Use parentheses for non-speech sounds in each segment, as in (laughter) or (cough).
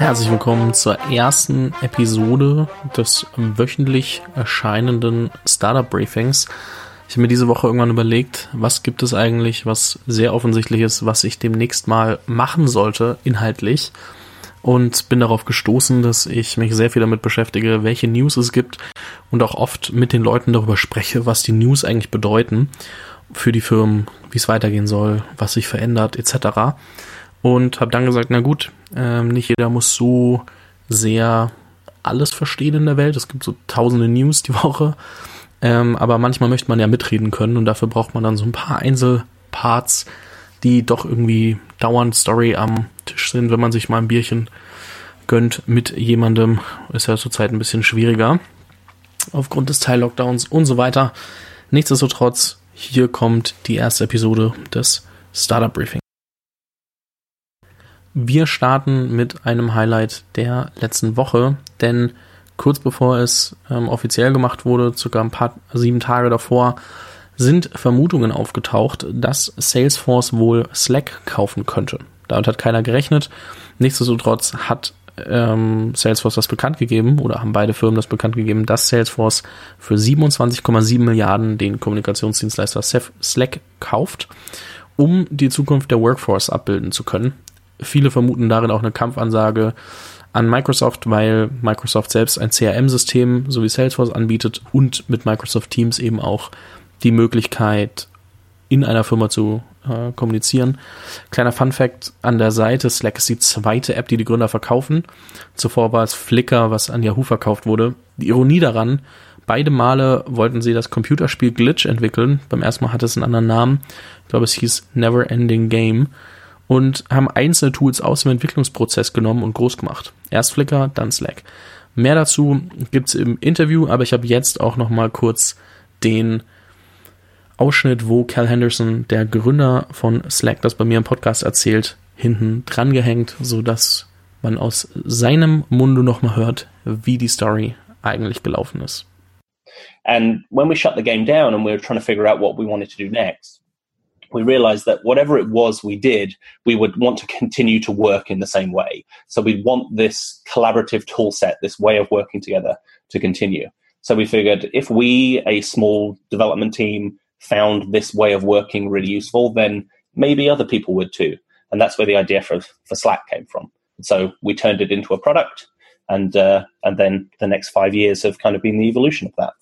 Herzlich willkommen zur ersten Episode des wöchentlich erscheinenden Startup Briefings. Ich habe mir diese Woche irgendwann überlegt, was gibt es eigentlich, was sehr offensichtlich ist, was ich demnächst mal machen sollte, inhaltlich. Und bin darauf gestoßen, dass ich mich sehr viel damit beschäftige, welche News es gibt und auch oft mit den Leuten darüber spreche, was die News eigentlich bedeuten für die Firmen, wie es weitergehen soll, was sich verändert, etc. Und habe dann gesagt, na gut, ähm, nicht jeder muss so sehr alles verstehen in der Welt. Es gibt so tausende News die Woche. Ähm, aber manchmal möchte man ja mitreden können und dafür braucht man dann so ein paar Einzelparts, die doch irgendwie dauernd Story am Tisch sind, wenn man sich mal ein Bierchen gönnt mit jemandem. Ist ja zurzeit ein bisschen schwieriger. Aufgrund des Teil-Lockdowns und so weiter. Nichtsdestotrotz, hier kommt die erste Episode des Startup Briefing. Wir starten mit einem Highlight der letzten Woche, denn kurz bevor es ähm, offiziell gemacht wurde, circa ein paar sieben Tage davor, sind Vermutungen aufgetaucht, dass Salesforce wohl Slack kaufen könnte. Damit hat keiner gerechnet. Nichtsdestotrotz hat ähm, Salesforce das bekannt gegeben oder haben beide Firmen das bekannt gegeben, dass Salesforce für 27,7 Milliarden den Kommunikationsdienstleister Slack kauft, um die Zukunft der Workforce abbilden zu können. Viele vermuten darin auch eine Kampfansage an Microsoft, weil Microsoft selbst ein CRM-System so wie Salesforce anbietet und mit Microsoft Teams eben auch die Möglichkeit, in einer Firma zu äh, kommunizieren. Kleiner Fun Fact an der Seite, Slack ist die zweite App, die die Gründer verkaufen. Zuvor war es Flickr, was an Yahoo verkauft wurde. Die Ironie daran, beide Male wollten sie das Computerspiel Glitch entwickeln. Beim ersten Mal hatte es einen anderen Namen. Ich glaube, es hieß Never Ending Game und haben einzelne Tools aus dem Entwicklungsprozess genommen und groß gemacht. Erst Flickr, dann Slack. Mehr dazu gibt's im Interview, aber ich habe jetzt auch noch mal kurz den Ausschnitt, wo Cal Henderson, der Gründer von Slack, das bei mir im Podcast erzählt, hinten dran gehängt, so dass man aus seinem Munde noch mal hört, wie die Story eigentlich gelaufen ist. And when we shut the game down and we were trying to figure out what we wanted to do next, we realized that whatever it was we did, we would want to continue to work in the same way. So we'd want this collaborative tool set, this way of working together to continue. So we figured if we, a small development team, found this way of working really useful, then maybe other people would too. And that's where the idea for, for Slack came from. So we turned it into a product, and uh, and then the next five years have kind of been the evolution of that.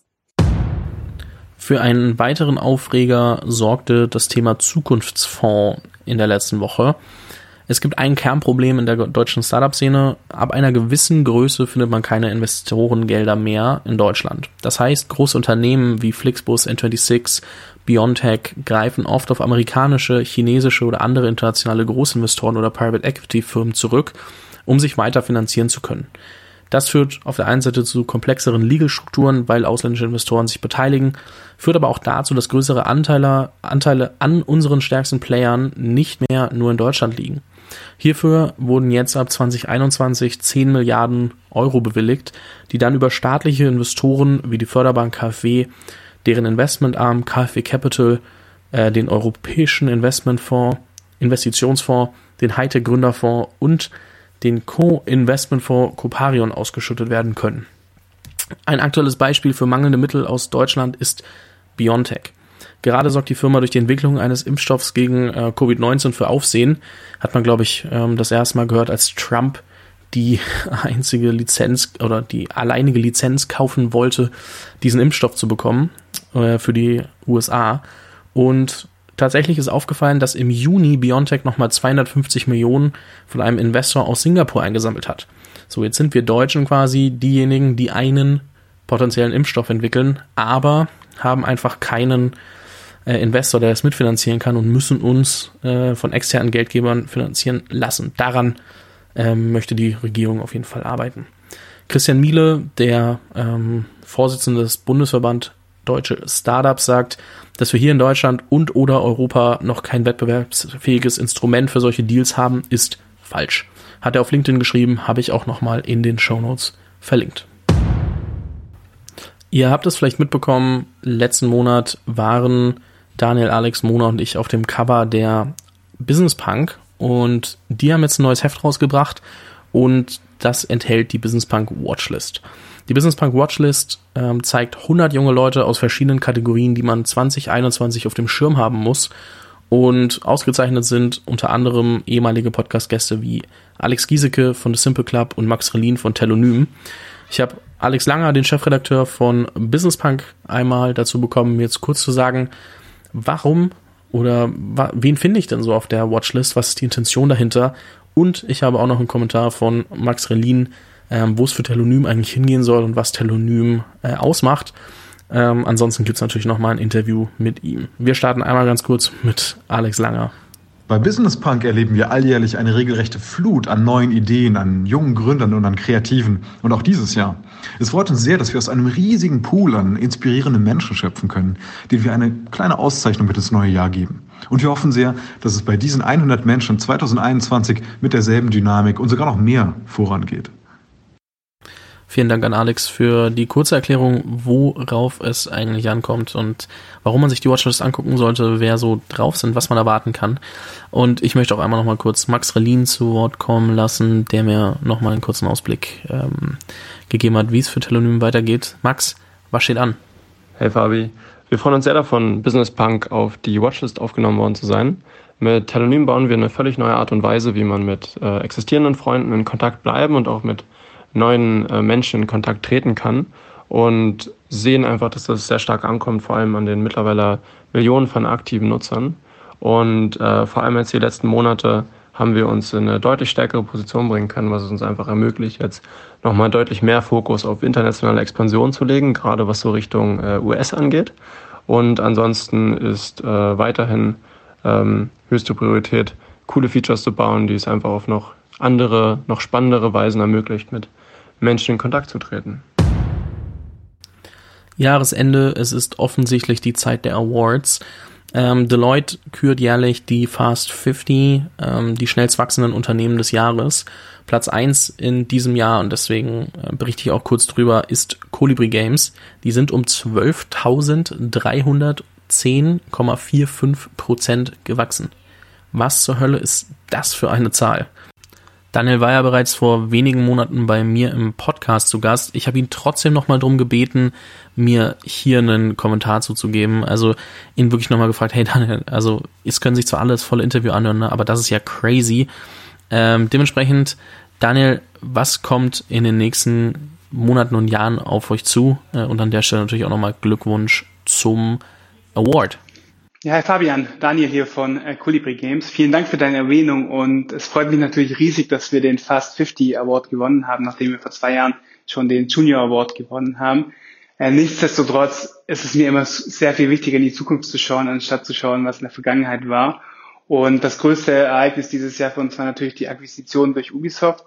Für einen weiteren Aufreger sorgte das Thema Zukunftsfonds in der letzten Woche. Es gibt ein Kernproblem in der deutschen Startup-Szene. Ab einer gewissen Größe findet man keine Investorengelder mehr in Deutschland. Das heißt, große Unternehmen wie Flixbus, N26, Biontech greifen oft auf amerikanische, chinesische oder andere internationale Großinvestoren oder Private Equity Firmen zurück, um sich weiter finanzieren zu können. Das führt auf der einen Seite zu komplexeren Legal-Strukturen, weil ausländische Investoren sich beteiligen, führt aber auch dazu, dass größere Anteile, Anteile an unseren stärksten Playern nicht mehr nur in Deutschland liegen. Hierfür wurden jetzt ab 2021 10 Milliarden Euro bewilligt, die dann über staatliche Investoren wie die Förderbank KfW, deren Investmentarm KfW Capital, äh, den Europäischen Investmentfonds, Investitionsfonds, den Hightech Gründerfonds und den Co-Investmentfonds Coparion ausgeschüttet werden können. Ein aktuelles Beispiel für mangelnde Mittel aus Deutschland ist BioNTech. Gerade sorgt die Firma durch die Entwicklung eines Impfstoffs gegen äh, Covid-19 für Aufsehen. Hat man, glaube ich, ähm, das erste Mal gehört, als Trump die (laughs) einzige Lizenz oder die alleinige Lizenz kaufen wollte, diesen Impfstoff zu bekommen äh, für die USA. Und Tatsächlich ist aufgefallen, dass im Juni BioNTech nochmal 250 Millionen von einem Investor aus Singapur eingesammelt hat. So, jetzt sind wir Deutschen quasi diejenigen, die einen potenziellen Impfstoff entwickeln, aber haben einfach keinen äh, Investor, der das mitfinanzieren kann und müssen uns äh, von externen Geldgebern finanzieren lassen. Daran ähm, möchte die Regierung auf jeden Fall arbeiten. Christian Miele, der ähm, Vorsitzende des Bundesverband Deutsche Startups, sagt, dass wir hier in Deutschland und oder Europa noch kein wettbewerbsfähiges Instrument für solche Deals haben, ist falsch. Hat er auf LinkedIn geschrieben, habe ich auch nochmal in den Show Notes verlinkt. Ihr habt es vielleicht mitbekommen, letzten Monat waren Daniel, Alex, Mona und ich auf dem Cover der Business Punk und die haben jetzt ein neues Heft rausgebracht und das enthält die Business Punk Watchlist. Die Business Punk Watchlist ähm, zeigt 100 junge Leute aus verschiedenen Kategorien, die man 2021 auf dem Schirm haben muss. Und ausgezeichnet sind unter anderem ehemalige Podcast-Gäste wie Alex Giesecke von The Simple Club und Max Relin von Telonym. Ich habe Alex Langer, den Chefredakteur von Business Punk, einmal dazu bekommen, mir jetzt kurz zu sagen, warum oder wen finde ich denn so auf der Watchlist? Was ist die Intention dahinter? Und ich habe auch noch einen Kommentar von Max Relin, ähm, wo es für Telonym eigentlich hingehen soll und was Telonym äh, ausmacht. Ähm, ansonsten gibt es natürlich noch mal ein Interview mit ihm. Wir starten einmal ganz kurz mit Alex Langer. Bei Business Punk erleben wir alljährlich eine regelrechte Flut an neuen Ideen, an jungen Gründern und an Kreativen. Und auch dieses Jahr. Es freut uns sehr, dass wir aus einem riesigen Pool an inspirierenden Menschen schöpfen können, denen wir eine kleine Auszeichnung mit ins neue Jahr geben. Und wir hoffen sehr, dass es bei diesen 100 Menschen 2021 mit derselben Dynamik und sogar noch mehr vorangeht. Vielen Dank an Alex für die kurze Erklärung, worauf es eigentlich ankommt und warum man sich die Watchlist angucken sollte, wer so drauf sind, was man erwarten kann. Und ich möchte auch einmal nochmal kurz Max Relin zu Wort kommen lassen, der mir nochmal einen kurzen Ausblick ähm, gegeben hat, wie es für Telonym weitergeht. Max, was steht an? Hey Fabi, wir freuen uns sehr davon, Business Punk auf die Watchlist aufgenommen worden zu sein. Mit Telonym bauen wir eine völlig neue Art und Weise, wie man mit äh, existierenden Freunden in Kontakt bleiben und auch mit neuen äh, Menschen in Kontakt treten kann und sehen einfach, dass das sehr stark ankommt, vor allem an den mittlerweile Millionen von aktiven Nutzern. Und äh, vor allem jetzt die letzten Monate haben wir uns in eine deutlich stärkere Position bringen können, was es uns einfach ermöglicht, jetzt nochmal deutlich mehr Fokus auf internationale Expansion zu legen, gerade was so Richtung äh, US angeht. Und ansonsten ist äh, weiterhin ähm, höchste Priorität, coole Features zu bauen, die es einfach auf noch andere, noch spannendere Weisen ermöglicht, mit Menschen in Kontakt zu treten. Jahresende, es ist offensichtlich die Zeit der Awards. Ähm, Deloitte kürt jährlich die Fast 50, ähm, die schnellst wachsenden Unternehmen des Jahres. Platz 1 in diesem Jahr, und deswegen äh, berichte ich auch kurz drüber, ist Colibri Games. Die sind um 12.310,45 Prozent gewachsen. Was zur Hölle ist das für eine Zahl? Daniel war ja bereits vor wenigen Monaten bei mir im Podcast zu Gast. Ich habe ihn trotzdem nochmal drum gebeten, mir hier einen Kommentar zuzugeben. Also ihn wirklich nochmal gefragt, hey Daniel, also es können sich zwar alles volle Interview anhören, ne, aber das ist ja crazy. Ähm, dementsprechend, Daniel, was kommt in den nächsten Monaten und Jahren auf euch zu? Äh, und an der Stelle natürlich auch nochmal Glückwunsch zum Award. Ja, Herr Fabian, Daniel hier von äh, Colibri Games. Vielen Dank für deine Erwähnung und es freut mich natürlich riesig, dass wir den Fast 50 Award gewonnen haben, nachdem wir vor zwei Jahren schon den Junior Award gewonnen haben. Äh, nichtsdestotrotz ist es mir immer sehr viel wichtiger, in die Zukunft zu schauen, anstatt zu schauen, was in der Vergangenheit war. Und das größte Ereignis dieses Jahr für uns war natürlich die Akquisition durch Ubisoft.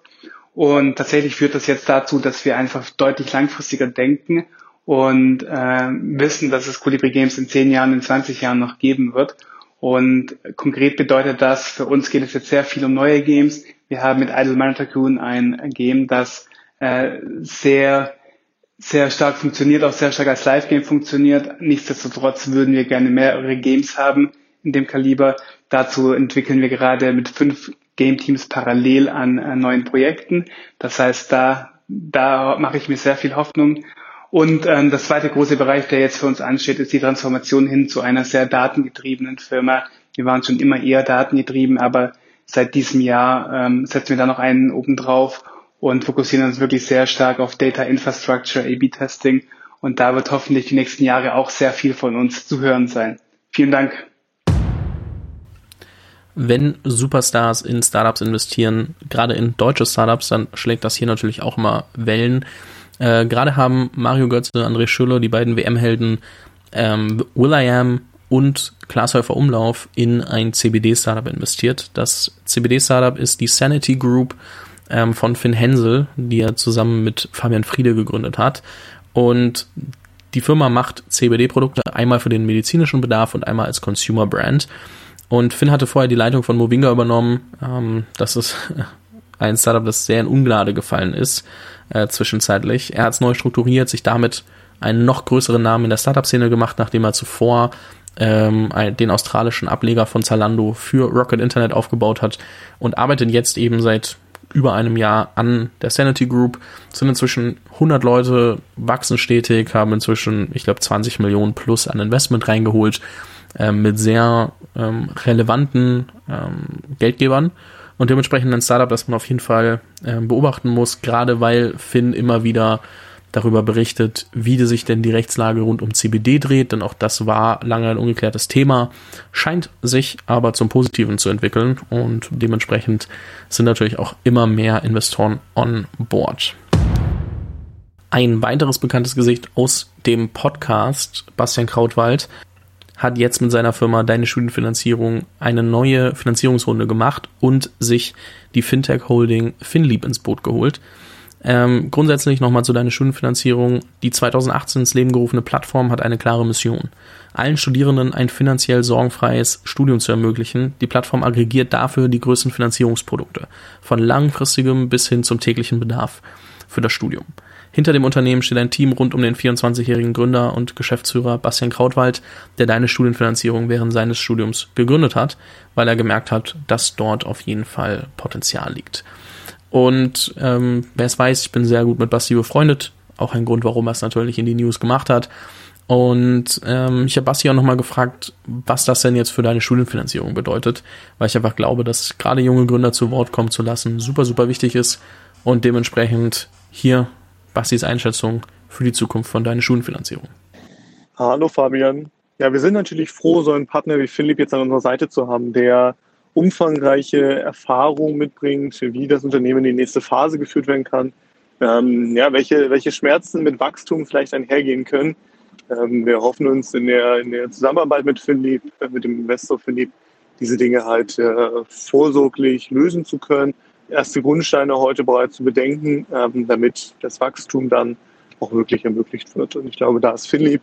Und tatsächlich führt das jetzt dazu, dass wir einfach deutlich langfristiger denken und äh, wissen, dass es Colibri Games in 10 Jahren, in 20 Jahren noch geben wird. Und konkret bedeutet das, für uns geht es jetzt sehr viel um neue Games. Wir haben mit Idle Miner Tycoon ein Game, das äh, sehr, sehr stark funktioniert, auch sehr stark als Live-Game funktioniert. Nichtsdestotrotz würden wir gerne mehrere Games haben in dem Kaliber. Dazu entwickeln wir gerade mit fünf Game-Teams parallel an, an neuen Projekten. Das heißt, da, da mache ich mir sehr viel Hoffnung und ähm, das zweite große Bereich, der jetzt für uns ansteht, ist die Transformation hin zu einer sehr datengetriebenen Firma. Wir waren schon immer eher datengetrieben, aber seit diesem Jahr ähm, setzen wir da noch einen oben drauf und fokussieren uns wirklich sehr stark auf Data Infrastructure, A-B-Testing. Und da wird hoffentlich die nächsten Jahre auch sehr viel von uns zu hören sein. Vielen Dank. Wenn Superstars in Startups investieren, gerade in deutsche Startups, dann schlägt das hier natürlich auch immer Wellen. Äh, Gerade haben Mario Götze, André Schüller, die beiden WM-Helden ähm, Will.i.am und Glashäufer Umlauf in ein CBD-Startup investiert. Das CBD-Startup ist die Sanity Group ähm, von Finn Hensel, die er zusammen mit Fabian Friede gegründet hat. Und die Firma macht CBD-Produkte einmal für den medizinischen Bedarf und einmal als Consumer Brand. Und Finn hatte vorher die Leitung von Movinga übernommen. Ähm, das ist (laughs) ein Startup, das sehr in Ungnade gefallen ist äh, zwischenzeitlich. Er hat es neu strukturiert, sich damit einen noch größeren Namen in der Startup-Szene gemacht, nachdem er zuvor ähm, den australischen Ableger von Zalando für Rocket Internet aufgebaut hat und arbeitet jetzt eben seit über einem Jahr an der Sanity Group, sind inzwischen 100 Leute, wachsen stetig, haben inzwischen, ich glaube, 20 Millionen plus an Investment reingeholt, äh, mit sehr ähm, relevanten ähm, Geldgebern und dementsprechend ein Startup, das man auf jeden Fall äh, beobachten muss, gerade weil Finn immer wieder darüber berichtet, wie sich denn die Rechtslage rund um CBD dreht, denn auch das war lange ein ungeklärtes Thema, scheint sich aber zum Positiven zu entwickeln und dementsprechend sind natürlich auch immer mehr Investoren on board. Ein weiteres bekanntes Gesicht aus dem Podcast, Bastian Krautwald, hat jetzt mit seiner Firma Deine Studienfinanzierung eine neue Finanzierungsrunde gemacht und sich die Fintech Holding Finlieb ins Boot geholt. Ähm, grundsätzlich nochmal zu Deine Studienfinanzierung. Die 2018 ins Leben gerufene Plattform hat eine klare Mission. Allen Studierenden ein finanziell sorgenfreies Studium zu ermöglichen. Die Plattform aggregiert dafür die größten Finanzierungsprodukte. Von langfristigem bis hin zum täglichen Bedarf für das Studium. Hinter dem Unternehmen steht ein Team rund um den 24-jährigen Gründer und Geschäftsführer Bastian Krautwald, der deine Studienfinanzierung während seines Studiums gegründet hat, weil er gemerkt hat, dass dort auf jeden Fall Potenzial liegt. Und ähm, wer es weiß, ich bin sehr gut mit Basti befreundet. Auch ein Grund, warum er es natürlich in die News gemacht hat. Und ähm, ich habe Basti auch nochmal gefragt, was das denn jetzt für deine Studienfinanzierung bedeutet, weil ich einfach glaube, dass gerade junge Gründer zu Wort kommen zu lassen super, super wichtig ist. Und dementsprechend hier Bastis Einschätzung für die Zukunft von deiner Schulenfinanzierung. Hallo Fabian. Ja, wir sind natürlich froh, so einen Partner wie Philipp jetzt an unserer Seite zu haben, der umfangreiche Erfahrung mitbringt, wie das Unternehmen in die nächste Phase geführt werden kann, ähm, ja, welche, welche Schmerzen mit Wachstum vielleicht einhergehen können. Ähm, wir hoffen uns in der, in der Zusammenarbeit mit Philipp, äh, mit dem Investor Philipp, diese Dinge halt äh, vorsorglich lösen zu können erste Grundsteine heute bereits zu bedenken, ähm, damit das Wachstum dann auch wirklich ermöglicht wird. Und ich glaube, da ist Philipp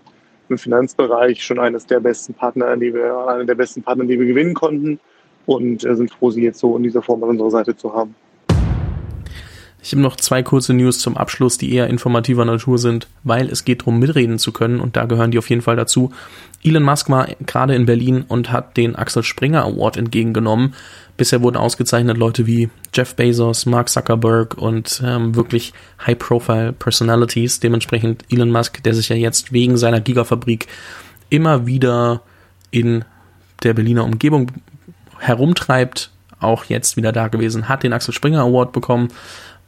im Finanzbereich schon eines der besten Partner, die wir, einer der besten Partner, die wir gewinnen konnten und äh, sind froh, sie jetzt so in dieser Form an unserer Seite zu haben. Ich habe noch zwei kurze News zum Abschluss, die eher informativer Natur sind, weil es geht darum, mitreden zu können und da gehören die auf jeden Fall dazu. Elon Musk war gerade in Berlin und hat den Axel Springer Award entgegengenommen. Bisher wurden ausgezeichnet Leute wie Jeff Bezos, Mark Zuckerberg und ähm, wirklich High-Profile Personalities. Dementsprechend Elon Musk, der sich ja jetzt wegen seiner Gigafabrik immer wieder in der Berliner Umgebung herumtreibt, auch jetzt wieder da gewesen, hat den Axel Springer Award bekommen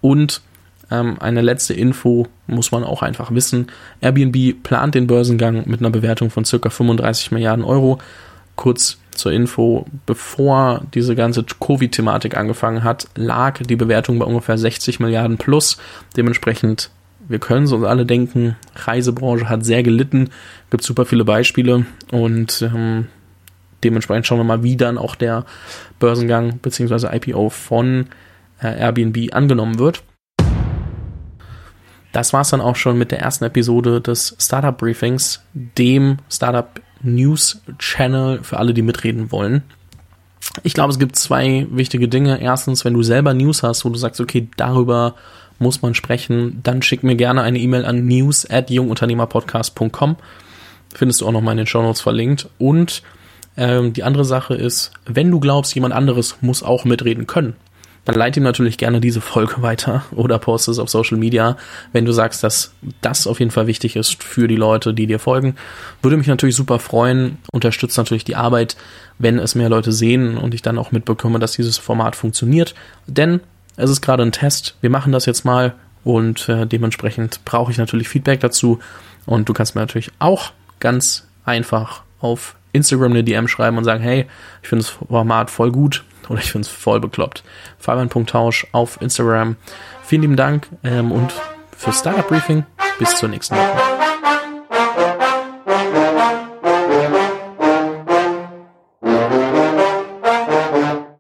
und ähm, eine letzte Info muss man auch einfach wissen. Airbnb plant den Börsengang mit einer Bewertung von circa 35 Milliarden Euro. Kurz zur Info, bevor diese ganze Covid-Thematik angefangen hat, lag die Bewertung bei ungefähr 60 Milliarden plus. Dementsprechend, wir können es uns alle denken, Reisebranche hat sehr gelitten, gibt super viele Beispiele und ähm, dementsprechend schauen wir mal, wie dann auch der Börsengang bzw. IPO von Airbnb angenommen wird. Das war es dann auch schon mit der ersten Episode des Startup Briefings, dem Startup News Channel für alle, die mitreden wollen. Ich glaube, es gibt zwei wichtige Dinge. Erstens, wenn du selber News hast, wo du sagst, okay, darüber muss man sprechen, dann schick mir gerne eine E-Mail an news at jungunternehmerpodcast.com. Findest du auch nochmal in den Show Notes verlinkt. Und ähm, die andere Sache ist, wenn du glaubst, jemand anderes muss auch mitreden können, dann leite ihm natürlich gerne diese Folge weiter oder poste es auf Social Media, wenn du sagst, dass das auf jeden Fall wichtig ist für die Leute, die dir folgen. Würde mich natürlich super freuen, unterstützt natürlich die Arbeit, wenn es mehr Leute sehen und ich dann auch mitbekomme, dass dieses Format funktioniert. Denn es ist gerade ein Test, wir machen das jetzt mal und äh, dementsprechend brauche ich natürlich Feedback dazu und du kannst mir natürlich auch ganz einfach auf Instagram eine DM schreiben und sagen, hey, ich finde das Format voll gut, oder ich finde es voll bekloppt. Fabian.tausch auf Instagram. Vielen lieben Dank ähm, und für Startup Briefing bis zur nächsten Woche.